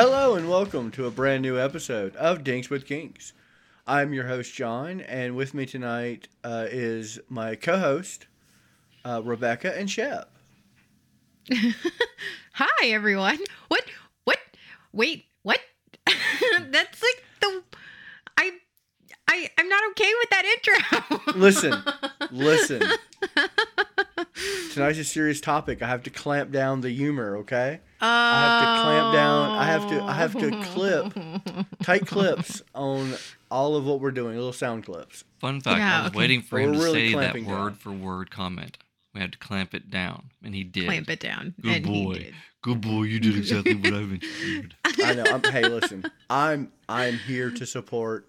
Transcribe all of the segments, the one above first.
Hello and welcome to a brand new episode of Dinks with Kinks. I'm your host John, and with me tonight uh, is my co-host uh, Rebecca and Shep. Hi everyone. What? What? Wait. What? That's like the I I I'm not okay with that intro. Listen, listen. Tonight's a serious topic. I have to clamp down the humor. Okay. I have to clamp down. I have to. I have to clip tight clips on all of what we're doing. Little sound clips. Fun fact: Yeah, I was okay. waiting for We're him to really say that clamping word down. for word comment. We had to clamp it down, and he did. Clamp it down. Good and boy. he did. Good boy, you did exactly what I mentioned. I know. I'm, hey, listen. I'm I'm here to support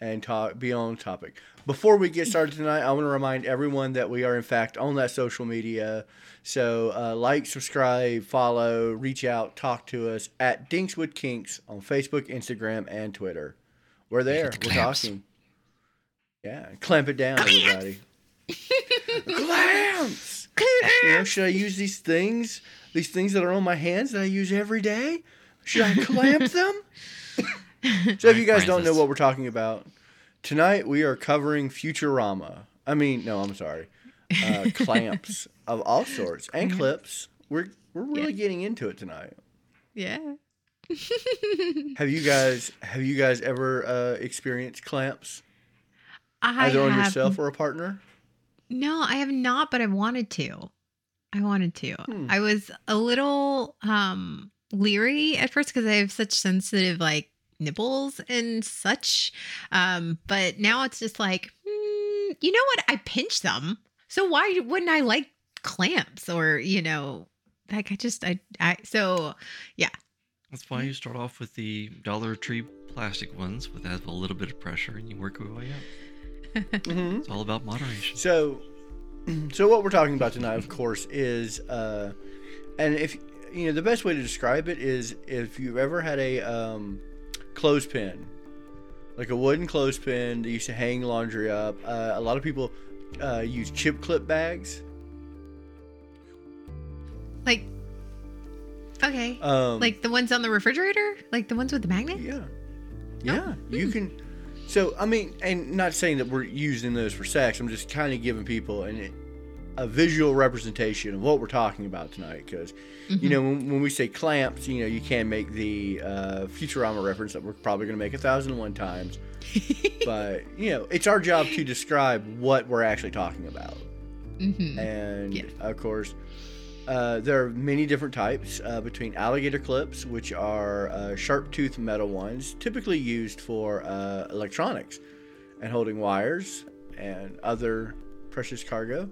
and talk. Be on topic. Before we get started tonight, I want to remind everyone that we are in fact on that social media. So uh, like, subscribe, follow, reach out, talk to us at Dinks with Kinks on Facebook, Instagram, and Twitter. We're there. the We're talking. Yeah, clamp it down, everybody. clamps. You know, should I use these things? These things that are on my hands that I use every day? Should I clamp them? so if you guys don't know what we're talking about, tonight we are covering Futurama. I mean, no, I'm sorry. Uh, clamps of all sorts and clips. We're we're really getting into it tonight. Yeah. Have you guys have you guys ever uh, experienced clamps I either on yourself or a partner? No, I have not, but I wanted to. I wanted to. Hmm. I was a little um leery at first because I have such sensitive like nipples and such. Um, but now it's just like, hmm, you know what? I pinch them. So why wouldn't I like clamps or, you know, like I just I I so yeah. That's why you start off with the Dollar Tree plastic ones, with have a little bit of pressure, and you work your way up. hmm It's all about moderation. So, so what we're talking about tonight, of course, is, uh, and if you know, the best way to describe it is if you've ever had a um, clothespin, like a wooden clothespin that used to hang laundry up. Uh, a lot of people uh, use chip clip bags. like okay. Um, like the ones on the refrigerator? Like the ones with the magnet? Yeah. Yeah. You can. So, I mean, and not saying that we're using those for sex. I'm just kind of giving people an, a visual representation of what we're talking about tonight. Because, you know, when, when we say clamps, you know, you can make the uh, Futurama reference that we're probably going to make a thousand and one times. but, you know, it's our job to describe what we're actually talking about. Mhm. And Yeah. of course, uh, there are many different types uh, between alligator clips, which are uh, sharp tooth metal ones, typically used for uh, electronics and holding wires and other precious cargo.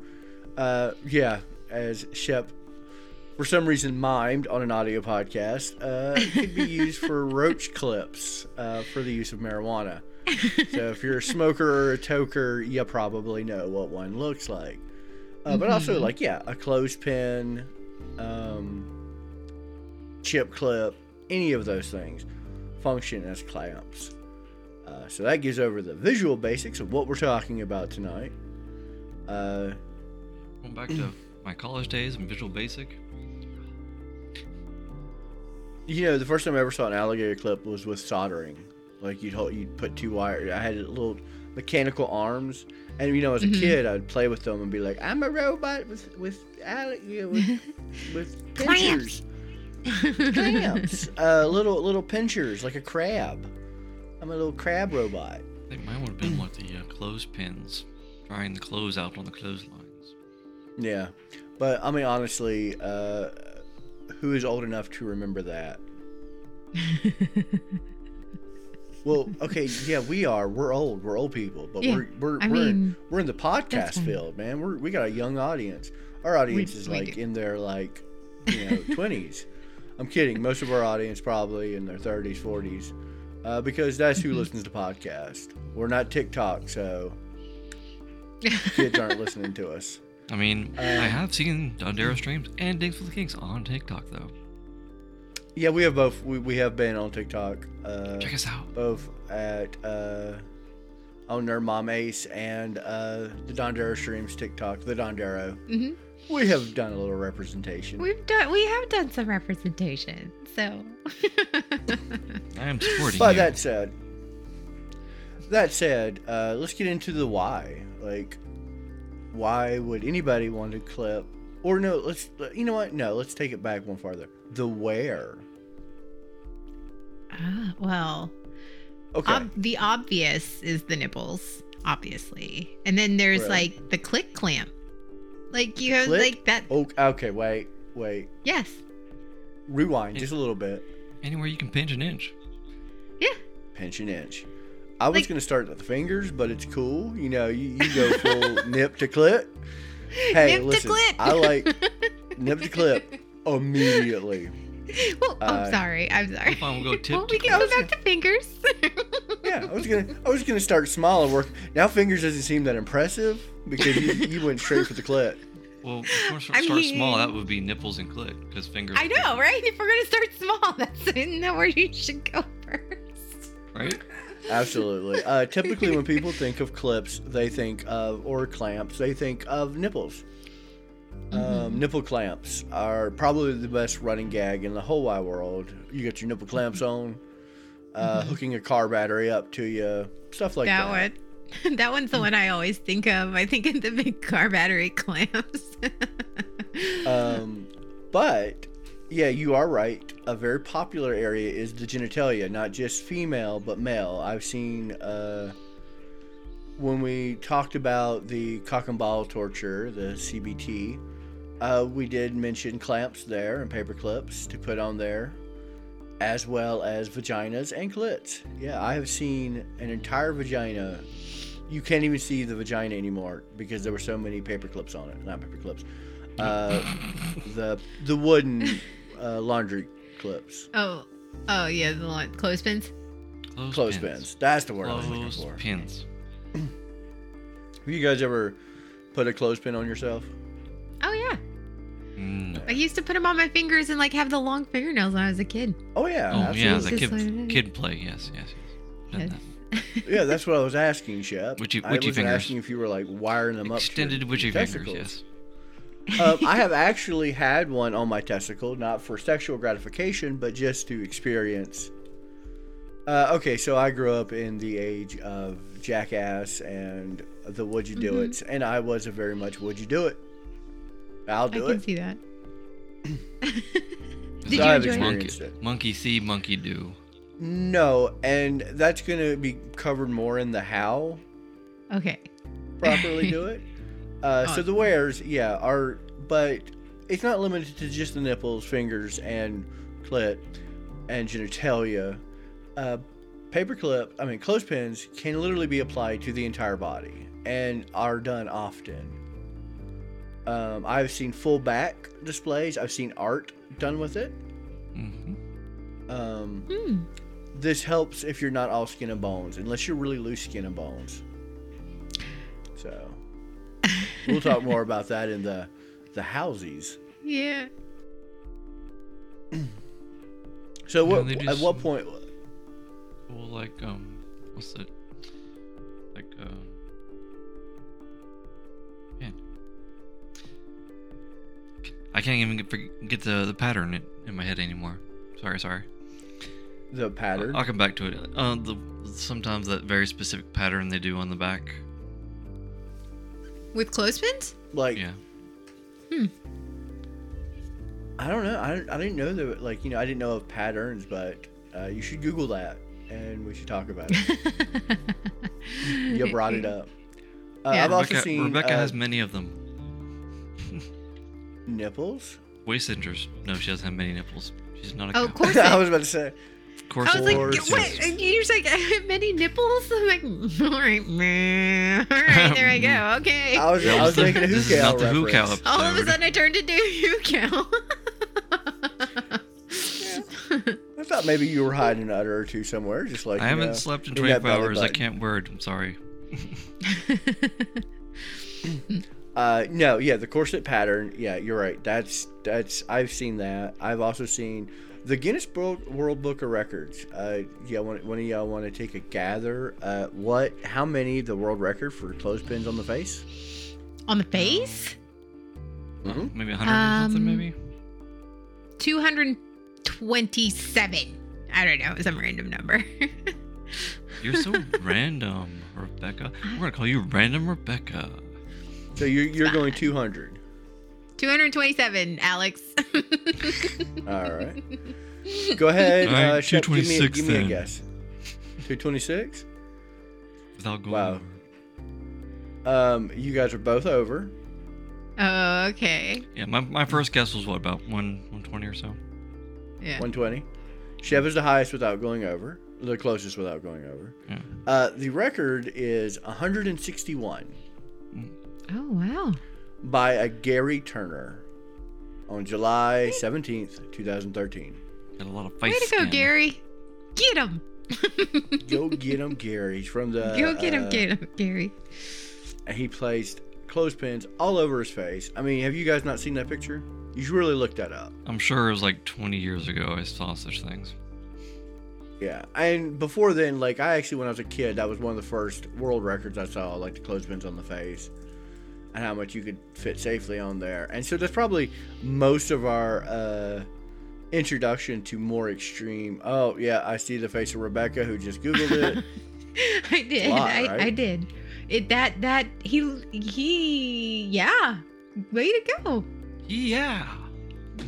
Uh, yeah, as Shep, for some reason, mimed on an audio podcast, uh, could be used for roach clips uh, for the use of marijuana. So if you're a smoker or a toker, you probably know what one looks like. Uh, but also, Mhm. like, yeah, a clothespin, um, chip clip, any of those things function as clamps. Uh, so that gives over the visual basics of what we're talking about tonight. Uh, Going back to my college days and Visual Basic. you know, the first time I ever saw an alligator clip was with soldering. Like you'd hold, you'd put two wires. I had little mechanical arms, and you know, as a Mhm. kid, I'd play with them and be like, "I'm a robot with with alli- you know, with, with pinchers, clamps, uh, little little pinchers like a crab. I'm a little crab robot." I think mine would have been like the uh, clothespins, drying the clothes out on the clotheslines. Yeah, but I mean, honestly, uh, who is old enough to remember that? Well, okay, yeah, we are. We're old. We're old people, but Yeah, we're we're I we're, in, we're in the podcast field, man. We're we got a young audience. Our audience We- is we like do. in their like you know twenties. I'm kidding. Most of our audience probably in their thirties, forties, uh, because that's who Mhm. listens to podcast. We're not TikTok, so kids aren't listening to us. I mean, Uh, I have seen Dondero streams and Dinks for the Kings on TikTok though. Yeah, we have both. We, we have been on TikTok. Uh, Check us out. both at uh, on Nerd Mom Ace and uh, the Dondero streams TikTok. The Dondero. hmm we have done a little representation. We've done we have done some representation. So I am supporting But you. that said, that said, uh, let's get into the why. Like, why would anybody want to clip? Or no, let's. You know what? No, let's take it back one farther. The where. Ah, well, Okay. ob- the obvious is the nipples, obviously. And then there's Right. like the click clamp. Like you have Click? like that oh, okay. Wait. Wait. yes. Rewind just a little bit. Anywhere you can pinch an inch. Yeah. Pinch an inch. I was Like- gonna start with the fingers, but it's cool. You know, you, you go full nip to clip. Hey, Nip to listen, clip. I like nip to clip immediately. well, Uh, I'm sorry. I'm sorry. Fine, we'll go tip well, to we can clip. go back to fingers. Yeah, I was gonna, I was gonna start small and work. Now fingers doesn't seem that impressive because you, you went straight for the clip. Well, of course, I start small. That would be nipples and clit, because fingers. I know, right? If we're gonna start small, that's isn't that where you should go first. Right? Absolutely. Uh, typically, when people think of clips, they think of or clamps, they think of nipples. Um, nipple clamps are probably the best running gag in the whole wide world. You get your nipple clamps on, uh, hooking a car battery up to you, stuff like that. that one. That one's the one I always think of. I think of the big car battery clamps. Um, but yeah, you are right. A very popular area is the genitalia, not just female but male. I've seen uh, when we talked about the cock and ball torture, the CBT. Uh, we did mention clamps there and paper clips to put on there, as well as vaginas and clits. Yeah, I have seen an entire vagina. You can't even see the vagina anymore because there were so many paper clips on it. Not paper clips. Uh, the the wooden uh, laundry clips, oh, oh yeah, the one clothespins. Close clothespins. That's the word I was looking Close for. pins. Have you guys ever put a clothespin on yourself? Oh yeah, Mm. I used to put them on my fingers and like have the long fingernails when I was a kid. Oh yeah, Oh yeah, absolutely. the Just kid like- kid play. Yes, yes, yes. Done that. yeah, that's what I was asking, Shep. Witchy- I witchy wasn't fingers. asking if you were like wiring them up. to witchy your fingers. testicles. Yes. Um, I have actually had one on my testicle, not for sexual gratification, but just to experience. Uh, okay, so I grew up in the age of Jackass and the Would You Do Mhm. It, and I was a very much Would You Do It. I'll do it. I do can it. see that. Is Did So you I've enjoy? Monkey, it. monkey see, monkey do. No, and that's going to be covered more in the how Okay. properly do it. Uh, so the wares, yeah, are, but it's not limited to just the nipples, fingers, and clit and genitalia. Uh, paperclip, I mean, clothespins can literally be applied to the entire body and are done often. Um, I've seen full back displays. I've seen art done with it. hmm Um, Hmm. this helps if you're not all skin and bones, unless you're really loose skin and bones. So we'll talk more about that in the the houses. Yeah. So what they do at what point? Well, like um, what's that? Like um, man, I can't even get, forg- get the the pattern in, in my head anymore. Sorry, sorry. The pattern. I'll come back to it. Uh, the sometimes that very specific pattern they do on the back. With clothespins? like Yeah. I don't know. I, I didn't know that. Like you know, I didn't know of patterns, but uh, you should Google that, and we should talk about it. you brought it up. Uh, Yeah. I've also Rebecca, seen Rebecca uh, has many of them. nipples. Waist injures. No, she doesn't have many nipples. She's not a Oh, cow. corset. I was about to say. Of course, I was like, Corsets. what? You're just like, many nipples? I'm like, all right, man. all right, there I go. Okay. I was, I was This making a is hookah not the hookah reference. episode. All of a sudden, I turned into you cow. I thought maybe you were hiding an udder or two somewhere, just like I haven't know, slept in in that 24 belly hours. I can't word. I'm sorry. Uh, no, yeah, the corset pattern. Yeah, you're right. That's that's I've seen that. I've also seen the Guinness World, World Book of Records. Uh, yeah, one, one of y'all want to take a gather? Uh, what? How many the world record for clothespins on the face? On the face? Mhm. Maybe 100 and something, Um, maybe? 227. I don't know, some random number. You're so random, Rebecca. We're going to call you Random Rebecca. So you're you're going 200. 227, Alex. All right. Go ahead. All right, uh, Shep, give me, 226 give me a guess. 226. Without going Wow. over. Um, you guys are both over. Oh, okay. Yeah, my, my first guess was what, about 1 120 or so? Yeah. 120. Shep is the highest without going over. The closest without going over. Yeah. Uh, the record is 161 Oh, wow. By a Gary Turner on July 17th, 2013. Got a lot of Way face to go, skin. Gary. Get him. Go get him, Gary. He's from the. Go get him, uh, get him, Gary. And he placed clothespins all over his face. I mean, have you guys not seen that picture? You should really look that up. I'm sure it was like 20 years ago I saw such things. Yeah, and before then, like I actually, when I was a kid, that was one of the first world records I saw, like the clothespins on the face, and how much you could fit safely on there. And so that's probably most of our uh, introduction to more extreme. Oh yeah, I see the face of Rebecca who just googled it. I did. lot, I, right? I did. It that that he he yeah. Way to go. Yeah.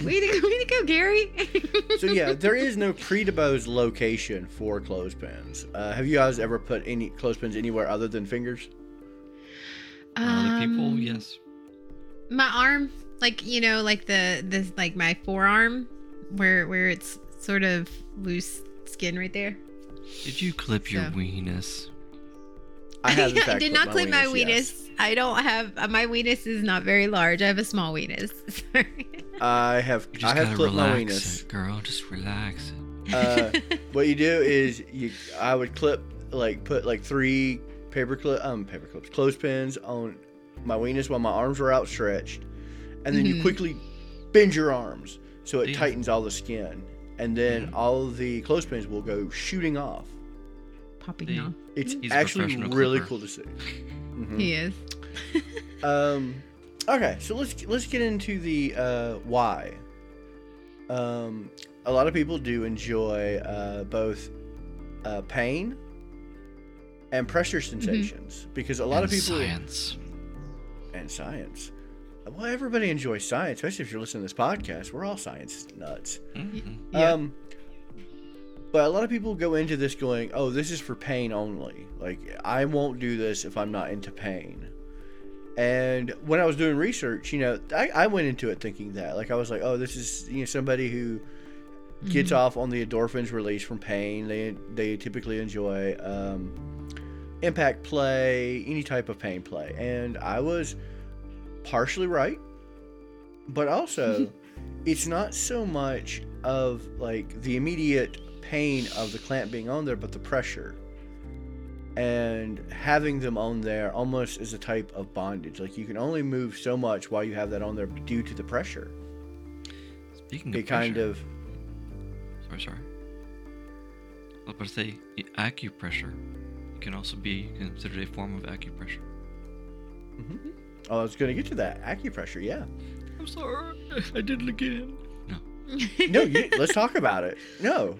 Way to go, way to go, Gary. so yeah, there is no predisposed location for clothespins. Uh, have you guys ever put any clothespins anywhere other than fingers? Other people, Um, yes. My arm, like you know, like the this like my forearm, where where it's sort of loose skin right there. Did you clip your so- weenus? I have in fact did not clip my weenus. yes. I don't have uh, my weenus is not very large. I have a small weenus. Sorry. I have just I have gotta clipped my relax weenus. it, girl. Just relax it. Uh, what you do is you I would clip like put like three paper clip um paper clips clothespins on my weenus while my arms were outstretched, and then you Mhm. quickly bend your arms so it Damn. tightens all the skin, and then Mhm. all the clothespins will go shooting off. Popping The- off. It's He's actually really clipper. cool to see. Mhm. He is. Um, okay, so let's let's get into the uh, why. Um, a lot of people do enjoy uh, both uh, pain and pressure sensations because a lot of people Science. and science. Well, everybody enjoys science, especially if you're listening to this podcast. We're all science nuts. Mhm. Yeah. Um, but a lot of people go into this going, "Oh, this is for pain only. Like I won't do this if I'm not into pain." And when I was doing research, you know, I, I went into it thinking that, like, I was like, "Oh, this is you know somebody who gets Mhm. off on the endorphins released from pain. They they typically enjoy um, impact play, any type of pain play." And I was partially right, but also it's not so much of like the immediate pain of the clamp being on there, but the pressure. And having them on there almost is a type of bondage. Like you can only move so much while you have that on there due to the pressure. Speaking of It kind pressure- of Sorry, sorry. I was about to say acupressure can also be considered a form of acupressure. Oh, I was going to get to that acupressure. Yeah. I'm sorry, I did it again. No, No, you, let's talk about it. No,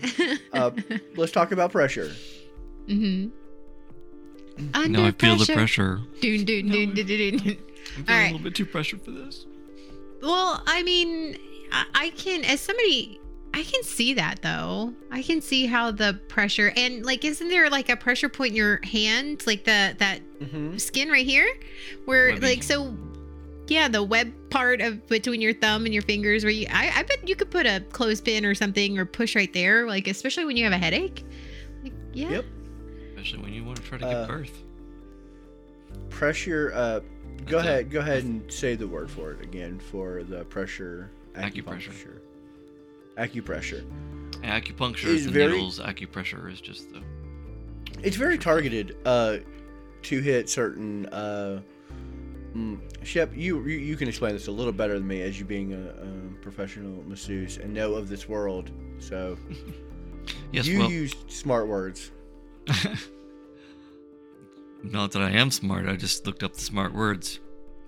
uh, let's talk about pressure. hmm now I feel the pressure. Dun, dun, dun, dun, dun, dun. I'm feeling All a little bit too pressured for this. Well, I mean, I, I can, as somebody, I can see that though. I can see how the pressure and like, isn't there like a pressure point in your hand, like the that Mm-hmm. skin right here, where Webby. like so. Yeah, the web part of between your thumb and your fingers, where you, I, I bet you could put a clothespin or something or push right there, like especially when you have a headache. Like, yeah. Yep. Especially when you want to try to Uh, give birth. Pressure. Uh, go That's a- ahead. Go ahead and say the word for it again for the pressure. Acupressure. Acupressure. Acupuncture is very- needles. Acupressure is just the. It's very targeted uh, to hit certain. Uh, mm, Shep, you, you you can explain this a little better than me as you being a, a professional masseuse and know of this world. So Yes, you well, use smart words. not that I am smart. I just looked up the smart words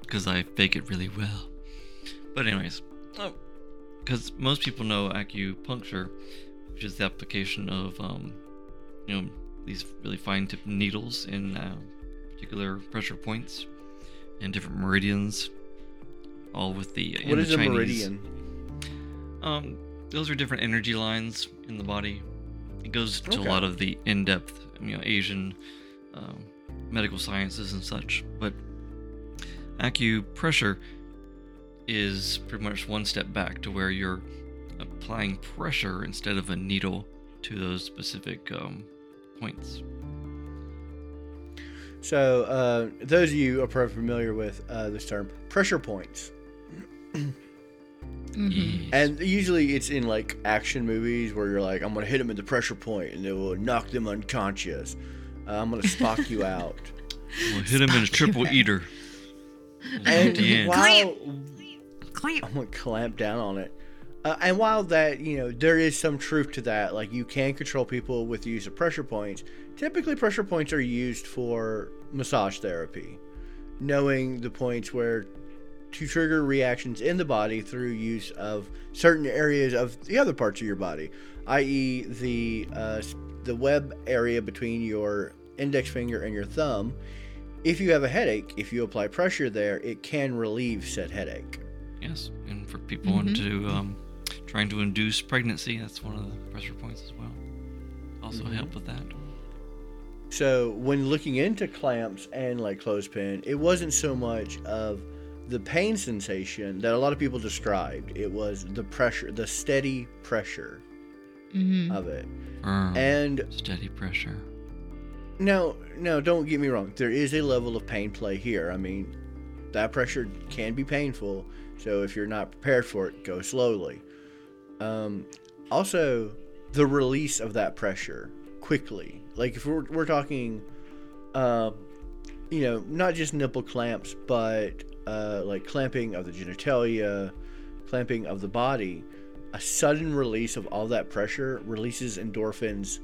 because I fake it really well. But anyways, because most people know acupuncture, which is the application of um, you know these really fine tipped needles in uh, particular pressure points and different meridians, all with the in What the is a Chinese- meridian? Um, those are different energy lines in the body. It goes to Okay. a lot of the in-depth, you know, Asian um, medical sciences and such. But acupressure is pretty much one step back to where you're applying pressure instead of a needle to those specific um, points. So, uh, those of you who are probably familiar with uh, this term, pressure points. Mhm. And usually it's in like action movies where you're like, I'm going to hit them at the pressure point and it will knock them unconscious. Uh, I'm going to spock you out. we'll hit him in a triple eater. And At the end. while Clamp. I'm to clamp down on it. Uh, and while that, you know, there is some truth to that. Like you can control people with the use of pressure points. Typically, pressure points are used for massage therapy, knowing the points where to trigger reactions in the body through use of certain areas of the other parts of your body, i.e., the uh, the web area between your index finger and your thumb. If you have a headache, if you apply pressure there, it can relieve said headache. Yes, and for people wanting to um, trying to induce pregnancy, that's one of the pressure points as well. Also Mhm. help with that. So when looking into clamps and like clothespin, it wasn't so much of the pain sensation that a lot of people described. It was the pressure, the steady pressure Mhm. of it. Firm, And steady pressure. no, no, don't get me wrong. There is a level of pain play here. I mean, that pressure can be painful. So if you're not prepared for it, go slowly. Um, also, the release of that pressure quickly. Like if we're, we're talking, uh, you know, not just nipple clamps, but uh, like clamping of the genitalia, clamping of the body. A sudden release of all that pressure releases endorphins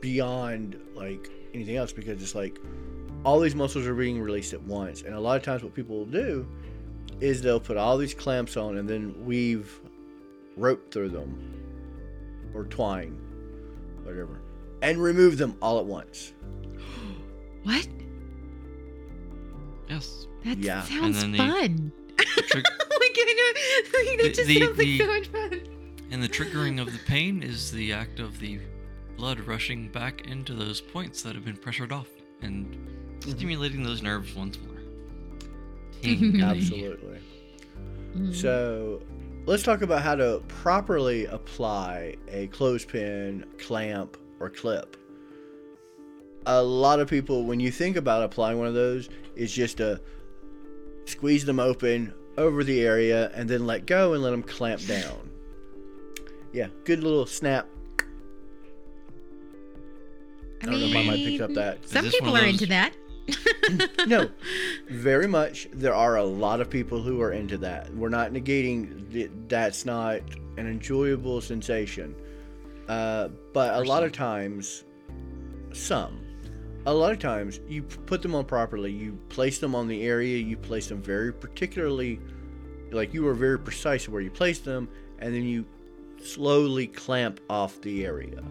beyond like anything else because it's like all these muscles are being released at once. And a lot of times, what people will do is they'll put all these clamps on and then weave rope through them or twine, whatever, and remove them all at once. What? Yes. That Yeah. sounds then the- fun. trick- like, I know, like, that The- just the- sounds the- like so much fun. And the triggering of the pain is the act of the blood rushing back into those points that have been pressured off and mm-hmm. stimulating those nerves once more. Tingly. Absolutely. Mm. So let's talk about how to properly apply a clothespin, clamp, or clip. A lot of people, when you think about applying one of those, is just to squeeze them open over the area and then let go and let them clamp down. Yeah, good little snap. I don't know if I might pick up mean, that. Some people are those- into that. no, very much. There are a lot of people who are into that. We're not negating that that's not an enjoyable sensation. Uh, but a lot of times, some, a lot of times, you put them on properly. You place them on the area. You place them very particularly, like you were very precise where you place them, and then you slowly clamp off the area.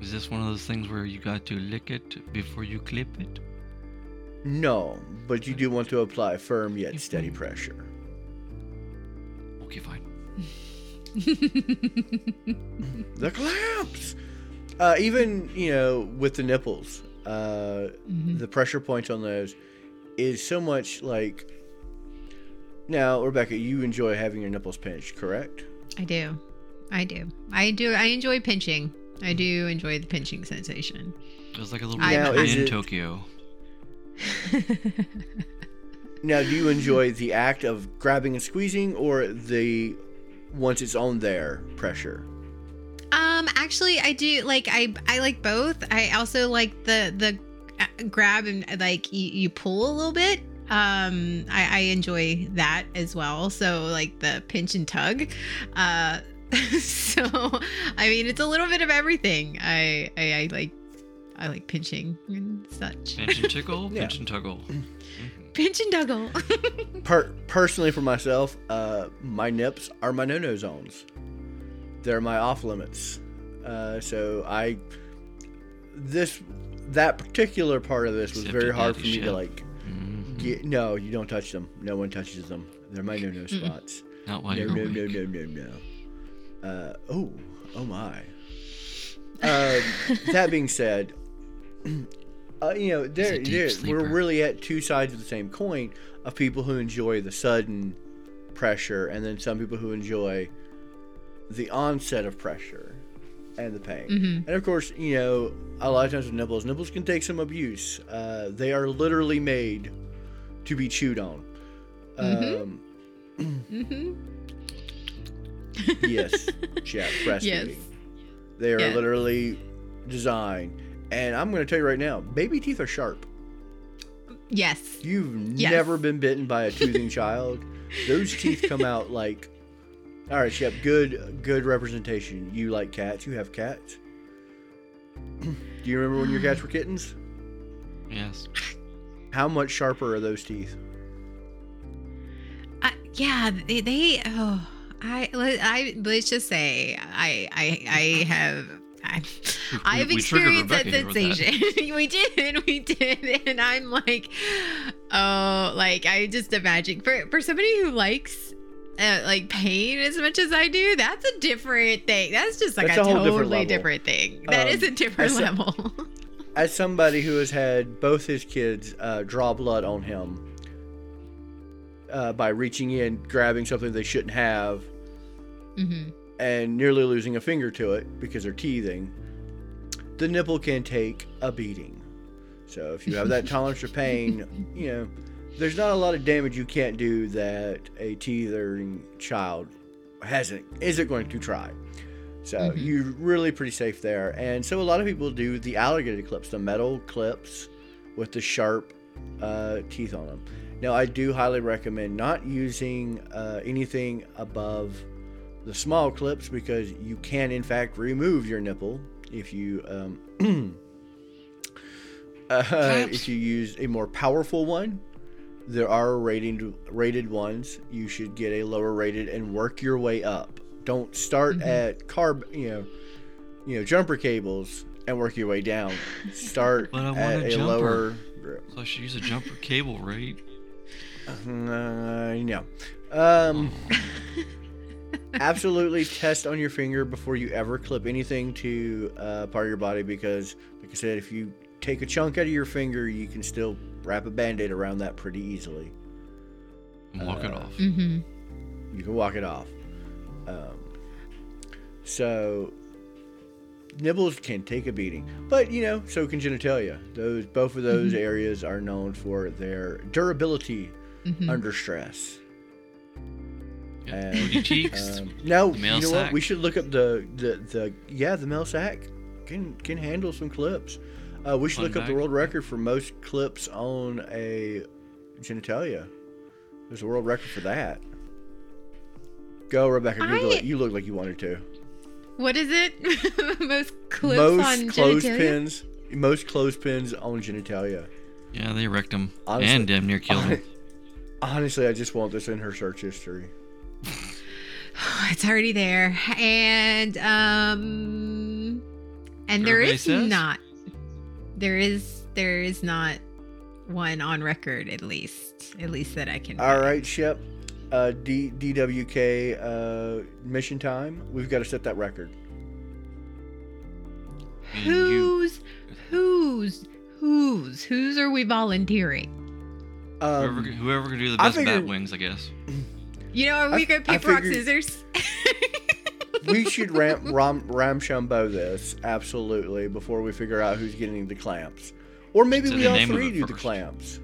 Is this one of those things where you got to lick it before you clip it? No, but you do want to apply firm yet steady pressure. Okay, fine. The clamps. Uh, even you know with the nipples, uh, Mhm. the pressure points on those is so much like. Now, Rebecca, you enjoy having your nipples pinched, correct? I do. I do. I do. I enjoy pinching. I do enjoy the pinching sensation. Feels like a little I- Now, bit in it- Tokyo. Now, do you enjoy the act of grabbing and squeezing, or the once it's on there pressure? Um, actually, I do like I I like both. I also like the the uh, grab and like you, you pull a little bit. Um, I, I enjoy that as well. So like the pinch and tug. Uh, so I mean, it's a little bit of everything. I I, I like I like pinching and such. Pinch and tickle, Yeah. pinch and tuggle. Mhm. Pinch and Dougal. Per- personally, for myself, uh, my nips are my no-no zones. They're my off limits. Uh, so I, this, that particular part of this was Except very hard for daddy me to shit. like. Mhm. Get, no, you don't touch them. No one touches them. They're my no-no spots. Not while No, you're no, no, awake. no, no, no. Uh, oh, oh my. Um, that being said, uh, you know, there, there, we're really at two sides of the same coin of people who enjoy the sudden pressure, and then some people who enjoy the onset of pressure and the pain. Mhm. And of course, you know, a lot of times with nipples, nipples can take some abuse. Uh, they are literally made to be chewed on. Mhm. Um, mm-hmm. yes, Jeff, breastfeeding. Yes. They are Yeah. literally designed. And I'm going to tell you right now, baby teeth are sharp. Yes. You've Yes. never been bitten by a toothing child. Those teeth come out like. All right, Shep. Good, good representation. You like cats. You have cats. Do you remember when your cats were kittens? Yes. How much sharper are those teeth? Uh, yeah, they, they oh, I let I let's just say I I I have I, I've experienced that Rebecca that. sensation. we did, we did, and I'm like, oh, like I just imagine for for somebody who likes. Uh, like pain as much as I do, that's a different thing. That's just like That's a, a totally different different, thing. That Um, is a different as a- level. As somebody who has had both his kids uh, draw blood on him uh, by reaching in, grabbing something they shouldn't have, hmm and nearly losing a finger to it because they're teething, the nipple can take a beating. So if you have that tolerance for pain, you know, there's not a lot of damage you can't do that a teething child hasn't isn't going to try. So Mhm. you're really pretty safe there. And so a lot of people do the alligator clips, the metal clips with the sharp uh, teeth on them. Now I do highly recommend not using uh, anything above the small clips because you can in fact remove your nipple if you um, uh, if you use a more powerful one. There are rated rated ones. You should get a lower rated and work your way up. Don't start Mhm. at carb you know you know jumper cables and work your way down. Start But I want at a jumper. lower So I should use a jumper cable, right? uh, no. Um absolutely test on your finger before you ever clip anything to uh, part of your body because like i said if you take a chunk out of your finger you can still wrap a band-aid around that pretty easily. And walk it Uh, off. hmm you can walk it off. Um, so nibbles can take a beating but you know so can genitalia. Those both of those Mhm. areas are known for their durability hmm under stress. Yeah, and, booty cheeks. Um, no, The male you know what? We should look up the, the the yeah the male sack can can handle some clips. Uh, we should Fun look up the world record for most clips on a genitalia. There's a world record for that. Go, Rebecca. Google I- it. You look like you wanted to. What is it? Most clips most on clothespins. Most clothespins on genitalia. Yeah, they wrecked him Honestly- and damn near killed him. Honestly, I just want this in her search history. It's already there, and um, and there Everybody is says? not. There is there is not one on record, at least, at least that I can. All right, Shep. Uh, D- DWK uh, mission time. We've got to set that record. Who's who's who's who's are we volunteering? Um, whoever, whoever can do the I best bat wings, I guess. You know, are we go I paper rock scissors? we should ram, ram ramshambo this absolutely before we figure out who's getting the clamps, or maybe Say we all name three it do the clamps.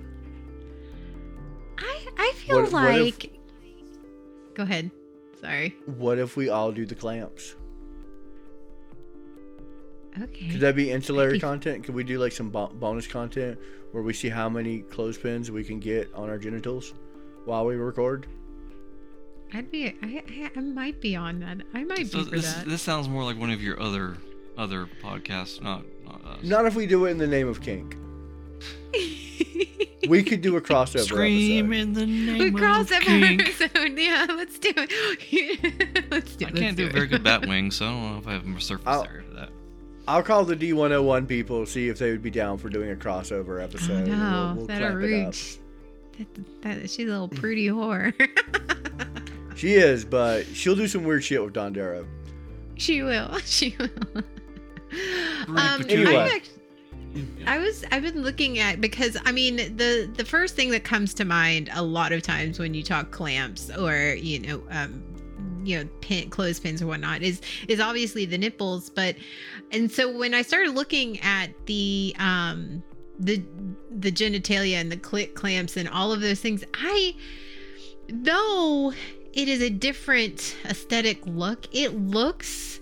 I I feel What- what if- like. Go ahead. Sorry. What if we all do the clamps? Okay. Could that be ancillary Be- content? Could we do like some bo- bonus content where we see how many clothespins we can get on our genitals while we record? I'd be. I, I, I might be on that. I might So be for this, that. this sounds more like one of your other other podcasts, not not us. Not if we do it in the name of kink. we could do a crossover Scream episode. in the name We of cross over kink. episode. Yeah, let's do it. let's do it. I can't do let's very good bat wing, so I don't know if I have a surface I'll- area for that. I'll call the D101 people see if they would be down for doing a crossover Oh episode. and no, we'll, we'll that a clamp it up. That, that, she's a little prudy whore. She is, but she'll do some weird shit with Don Darrow. she will. She will. Um, Anyway. I, act- I was I've been looking at because I mean the the first thing that comes to mind a lot of times when you talk clamps or you know um you know pin clothespins or whatnot is is obviously the nipples but and so when I started looking at the um the the genitalia and the clit clamps and all of those things I though it is a different aesthetic look it looks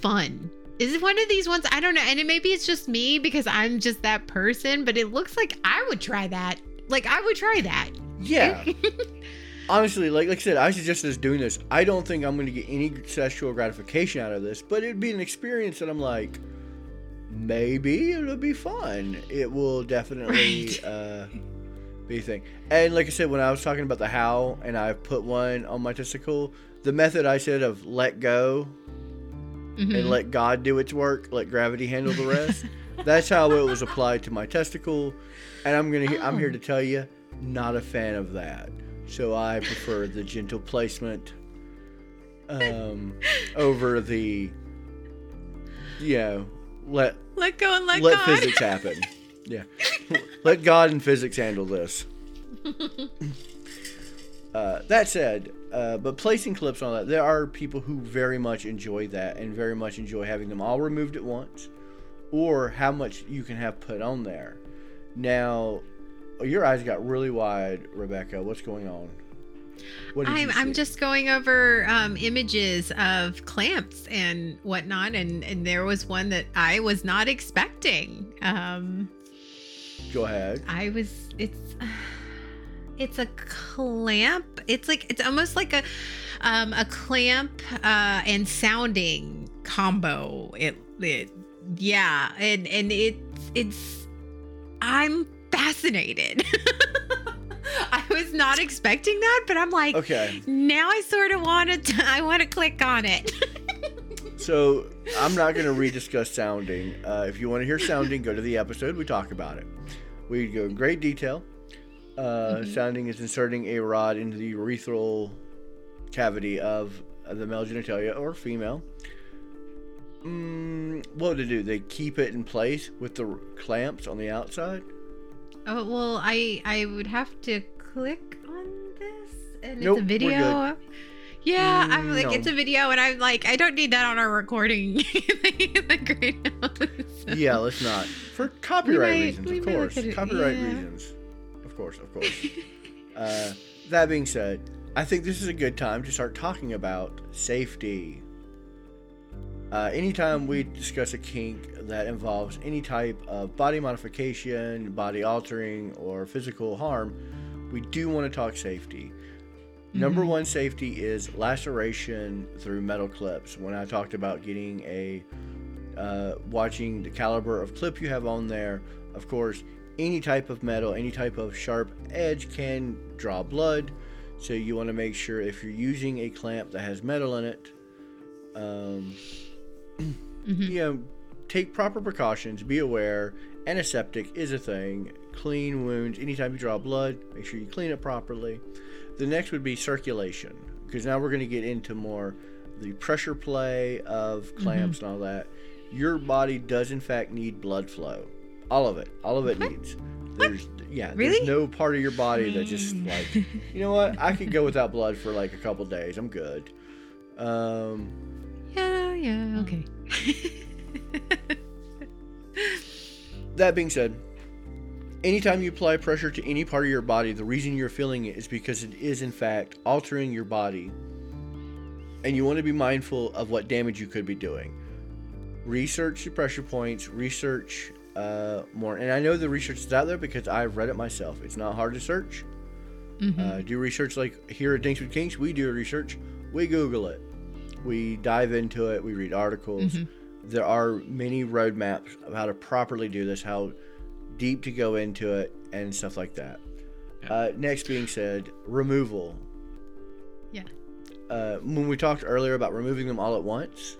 fun is it one of these ones i don't know and it, maybe it's just me because i'm just that person but it looks like i would try that like i would try that Yeah. Honestly, like like I said, I suggest us doing this. I don't think I'm going to get any sexual gratification out of this, but it'd be an experience that I'm like, maybe it'll be fun. It will definitely Right. uh, be a thing. And like I said, when I was talking about the how, and I put one on my testicle, the method I said of let go Mhm. and let God do its work, let gravity handle the rest. That's how it was applied to my testicle, and I'm gonna. he- I'm here Oh. to tell you, not a fan of that. So I prefer the gentle placement um, over the, you know, let let go and let, let God. physics happen. Yeah, let God and physics handle this. Uh, that said, uh, but placing clips on that, there are people who very much enjoy that and very much enjoy having them all removed at once, or how much you can have put on there. Now, your eyes got really wide, Rebecca. What's going on? What I'm, I'm just going over um, images of clamps and whatnot, and, and there was one that I was not expecting. Um, Go ahead. I was it's it's a clamp. It's like it's almost like a um a clamp uh and sounding combo. It it yeah, and and it's it's I'm fascinated. I was not expecting that, but I'm like Okay, now I sort of want to I want to click on it. so I'm not going to rediscuss sounding. Uh, if you want to hear sounding, go to the episode. We talk about it. We go in great detail. Uh, Mhm. Sounding is inserting a rod into the urethral cavity of the male genitalia or female. Mm, what do they do? They keep it in place with the clamps on the outside. Oh well, I I would have to click on this, and Nope, it's a video. Yeah, I'm like no. it's a video, and I'm like I don't need that on our recording. the greenhouse. Yeah, let's not for copyright might- reasons, of course. Copyright yeah. reasons, of course, of course. uh, that being said, I think this is a good time to start talking about safety. Uh, anytime we discuss a kink that involves any type of body modification, body altering, or physical harm, we do want to talk safety. Number Mhm. one safety is laceration through metal clips. When I talked about getting a, uh, watching the caliber of clip you have on there, of course, any type of metal, any type of sharp edge can draw blood. So you want to make sure if you're using a clamp that has metal in it, um, Mhm. you know, take proper precautions. Be aware. Antiseptic is a thing. Clean wounds. Anytime you draw blood, make sure you clean it properly. The next would be circulation, because now we're going to get into more the pressure play of clamps and all that. Your body does in fact need blood flow. All of it. All of it What? needs. There's yeah. Really? There's no part of your body that just like you know what? I could go without blood for like a couple days. I'm good. Um, Yeah, yeah, okay. That being said, anytime you apply pressure to any part of your body, the reason you're feeling it is because it is, in fact, altering your body. And you want to be mindful of what damage you could be doing. Research the pressure points, research uh, more. And I know the research is out there because I've read it myself. It's not hard to search. Mhm. Uh, do research like here at Dinks with Kinks, we do research. We Google it. We dive into it. We read articles. Mhm. There are many roadmaps of how to properly do this, how deep to go into it and stuff like that. Yeah. Uh, next being said, removal. Yeah. Uh, when we talked earlier about removing them all at once,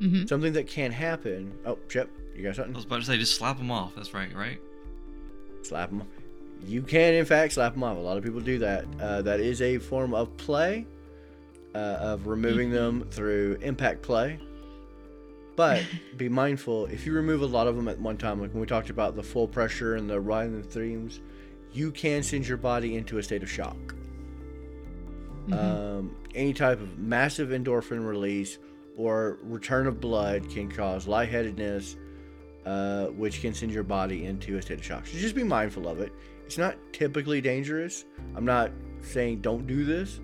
Mhm. something that can happen. Oh, Chip, you got something? I was about to say, just slap them off. That's right, right? Slap them. You can, in fact, slap them off. A lot of people do that. Uh, that is a form of play, uh, of removing them through impact play. But be mindful if you remove a lot of them at one time, like when we talked about the full pressure and the riding the themes, you can send your body into a state of shock. Mhm. Um, any type of massive endorphin release or return of blood can cause lightheadedness, uh, which can send your body into a state of shock. So just be mindful of it. It's not typically dangerous. I'm not saying don't do this,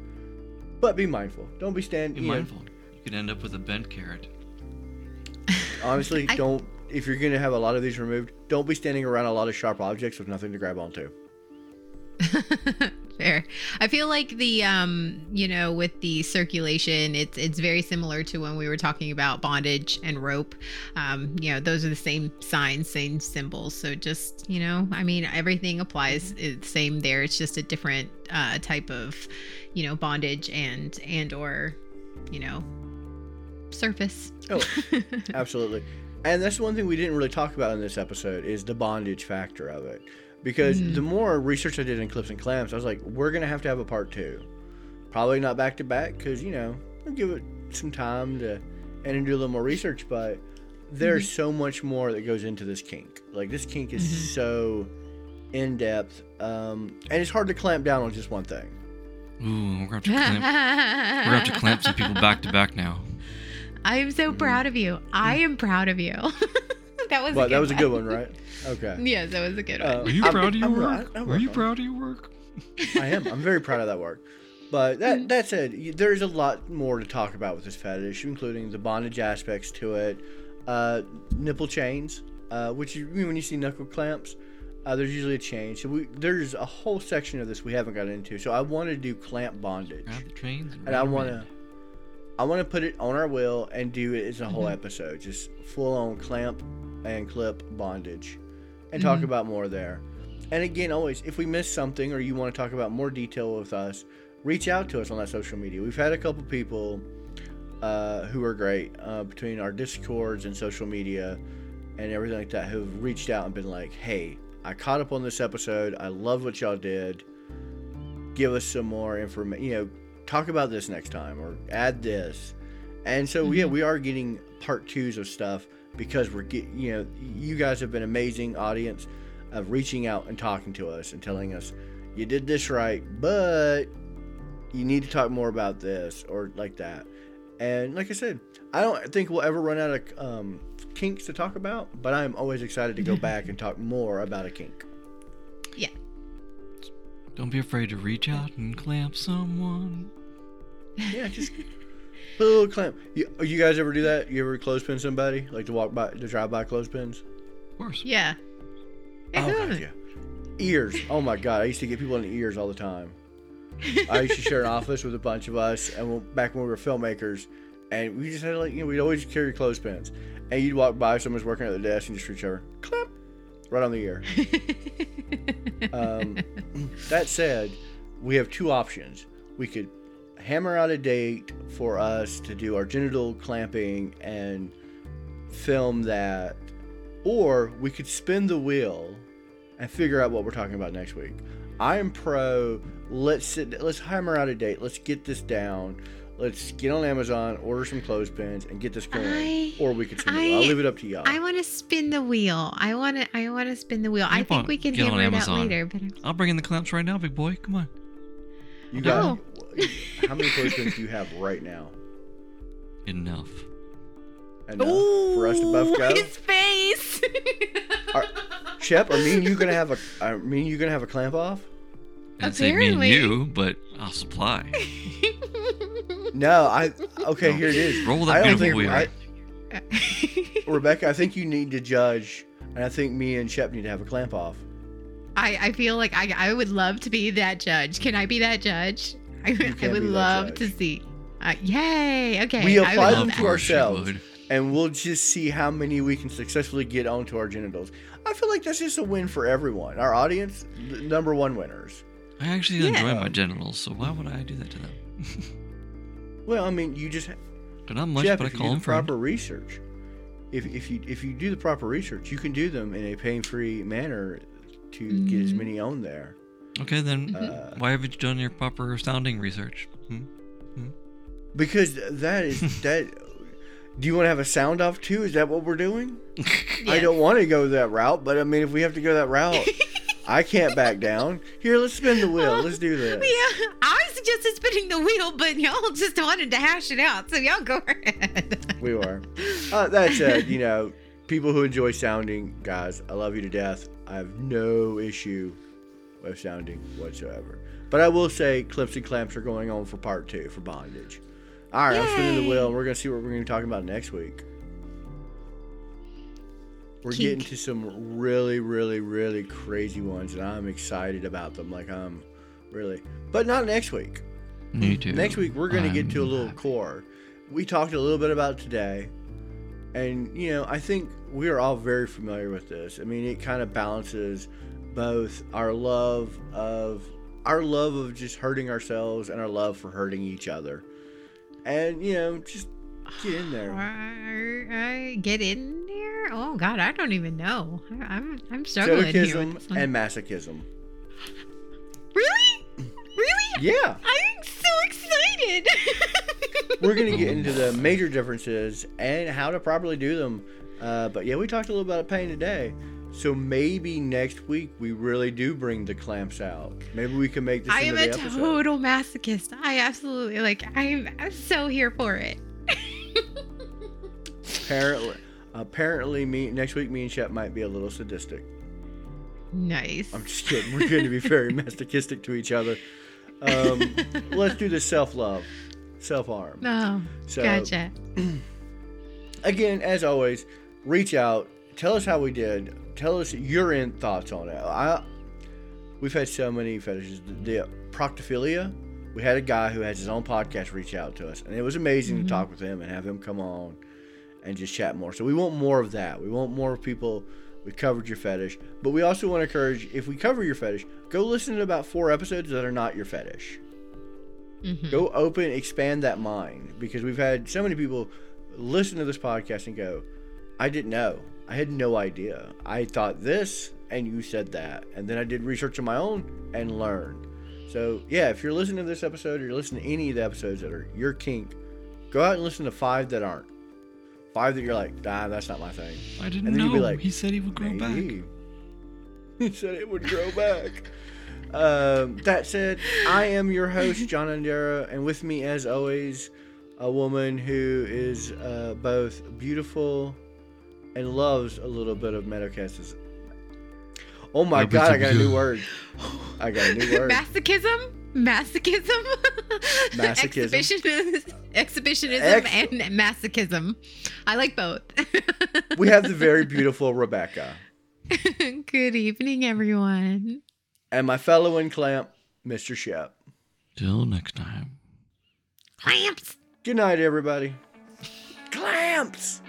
but be mindful. Don't be Be standing. Know, mindful. You could end up with a bent carrot. Honestly, I- don't. If you're gonna have a lot of these removed, don't be standing around a lot of sharp objects with nothing to grab onto. Fair. I feel like the um, you know, with the circulation, it's it's very similar to when we were talking about bondage and rope. Um, you know, those are the same signs, same symbols. So just, you know, I mean, everything applies it's same there. It's just a different uh type of, you know, bondage and and or, you know, surface. Oh, Absolutely. And that's one thing we didn't really talk about in this episode is the bondage factor of it. Because Mhm. the more research I did in clips and clamps, I was like, we're going to have to have a part two. Probably not back to back because, you know, I'll give it some time to and do a little more research. But there's so much more that goes into this kink. Like, this kink is Mhm. so in depth. Um, and it's hard to clamp down on just one thing. Ooh, we're gonna have to clamp. we're gonna have to clamp some people back to back now. I am so proud of you. I am proud of you. that was a good that was a good one, right? Okay. Yes, that was a good Uh, one. Were you I'm- proud of your I'm- work? I- I Were work you on proud of your work? I am. I'm very proud of that work. But that that said, there's a lot more to talk about with this fetish, including the bondage aspects to it, uh, nipple chains, uh, which you, when you see knuckle clamps, uh, there's usually a chain. So we, there's a whole section of this we haven't got into. So I want to do clamp bondage, Grab the trains. and I want to. I want to put it on our wheel and do it as a whole Mhm. episode, just full on clamp and clip bondage, and talk Mhm. about more there. And again, always, if we miss something or you want to talk about more detail with us, reach out to us on that social media. We've had a couple people uh, who are great uh, between our discords and social media and everything like that who've reached out and been like, "Hey, I caught up on this episode. I love what y'all did. Give us some more information. You know, talk about this next time or add this." And so yeah, Mhm. we are getting part twos of stuff because we're get you know you guys have been amazing audience of reaching out and talking to us and telling us you did this right, but you need to talk more about this or like that. And like I said, I don't think we'll ever run out of um, kinks to talk about, but I'm always excited to go back and talk more about a kink. Yeah. Don't be afraid to reach out and clamp someone. Yeah, just put a little clamp. You, you guys ever do that? You ever clothespin somebody? Like to walk by, to drive by clothespins? Of course. yeah. Oh, God, yeah. Ears. Oh, my God. I used to get people in the ears all the time. I used to share an office with a bunch of us, and when, back when we were filmmakers, and we just had like you know we'd always carry clothespins, and you'd walk by someone's working at the desk and just reach over, clap, right on the ear. Um, that said, we have two options. We could hammer out a date for us to do our genital clamping and film that, or we could spin the wheel and figure out what we're talking about next week. I am pro. Let's sit. Let's hammer out a date. Let's get this down. Let's get on Amazon, order some clothespins, and get this going. I- or we could spin the wheel. I'll leave it up to y'all. I want to spin the wheel. I want to. I want to spin the wheel. I think we can get on hammer it out Amazon. later. But I'm- I'll bring in the clamps right now, big boy. Come on. you got. Oh. How many clothespins do you have right now? Enough. Enough for us to both go. his face. Are- Shep, are me and you gonna have a? Are me and you gonna have a clamp off? And say me and you, but I'll supply. No, I. Okay, No. here it is. Roll that I don't think wheel. I, Rebecca. I think you need to judge, and I think me and Shep need to have a clamp off. I, I feel like I, I would love to be that judge. Can I be that judge? I, I can would be that love to see. Uh, yay! Okay. We apply them to ourselves. and we'll just see how many we can successfully get onto our genitals. I feel like that's just a win for everyone. Our audience, the number one winners. I actually Yeah. enjoy my genitals, so why would I do that to them? Well, I mean, you just They're not much, Jeff, but I if you call do them the friend. proper research, if, if you if you do the proper research, you can do them in a pain-free manner to get as Mhm. many on there. Okay, then Uh, why haven't you done your proper sounding research? Hmm? Because that is that. Do you want to have a sound off too? Is that what we're doing? I don't want to go that route, but I mean, if we have to go that route, I can't back down. Here, let's spin the wheel. Let's do this. Yeah, I suggested spinning the wheel, but y'all just wanted to hash it out, so y'all go ahead. We were. Uh, that said, you know, people who enjoy sounding, guys, I love you to death. I have no issue with sounding whatsoever. But I will say, clips and clamps are going on for part two for bondage. All right, I'm spinning the wheel, and we're gonna see what we're gonna be talking about next week. We're Kink. getting to some really, really, really crazy ones, and I'm excited about them. Like I'm really, but not next week. Me mm-hmm. too. Next week we're going to get to a I'm little happy. core. We talked a little bit about today, and you know I think we are all very familiar with this. I mean, it kind of balances both our love of our love of just hurting ourselves and our love for hurting each other, and you know just get in there. I, I get in there. Oh God, I don't even know. I, I'm I'm struggling here. Sadism this and masochism. really, really, Yeah, I'm so excited. we're going to get into the major differences and how to properly do them. Uh, but yeah, we talked a little about pain today. So maybe next week we really do bring the clamps out. Maybe we can make this I am a episode. total masochist. I absolutely like. I'm, I'm so here for it. Apparently, apparently, me next week, me and Shep might be a little sadistic. nice. I'm just kidding. We're going to be very masochistic to each other. Um, let's do the self love, self harm. Oh, So gotcha. again, as always, reach out. Tell us how we did. Tell us your in thoughts on it. I, we've had so many fetishes. The, the proctophilia. We had a guy who has his own podcast reach out to us, and it was amazing Mhm. to talk with him and have him come on and just chat more. So we want more of that. We want more people. We covered your fetish, but we also want to encourage if we cover your fetish, go listen to about four episodes that are not your fetish Mhm. go open expand that mind because we've had so many people listen to this podcast and go i didn't know i had no idea i thought this and you said that and then i did research on my own and learned so yeah if you're listening to this episode or you're listening to any of the episodes that are your kink go out and listen to five that aren't five that you're like ah that's not my thing I didn't And then know. you'd be like, he said he would grow back. He said it would grow back. Um, that said, I am your host, John Andera, and with me, as always, a woman who is uh, both beautiful and loves a little bit of Metacastis. Oh my Love god, I got a new word. I got a new word. Masochism, masochism, Masochism. exhibitionism, exhibitionism, Ex- and masochism. I like both. we have the very beautiful Rebecca Good evening, everyone. and my fellow in clamp, Mr. Shep. Till next time. Clamps. Good night, everybody. Clamps!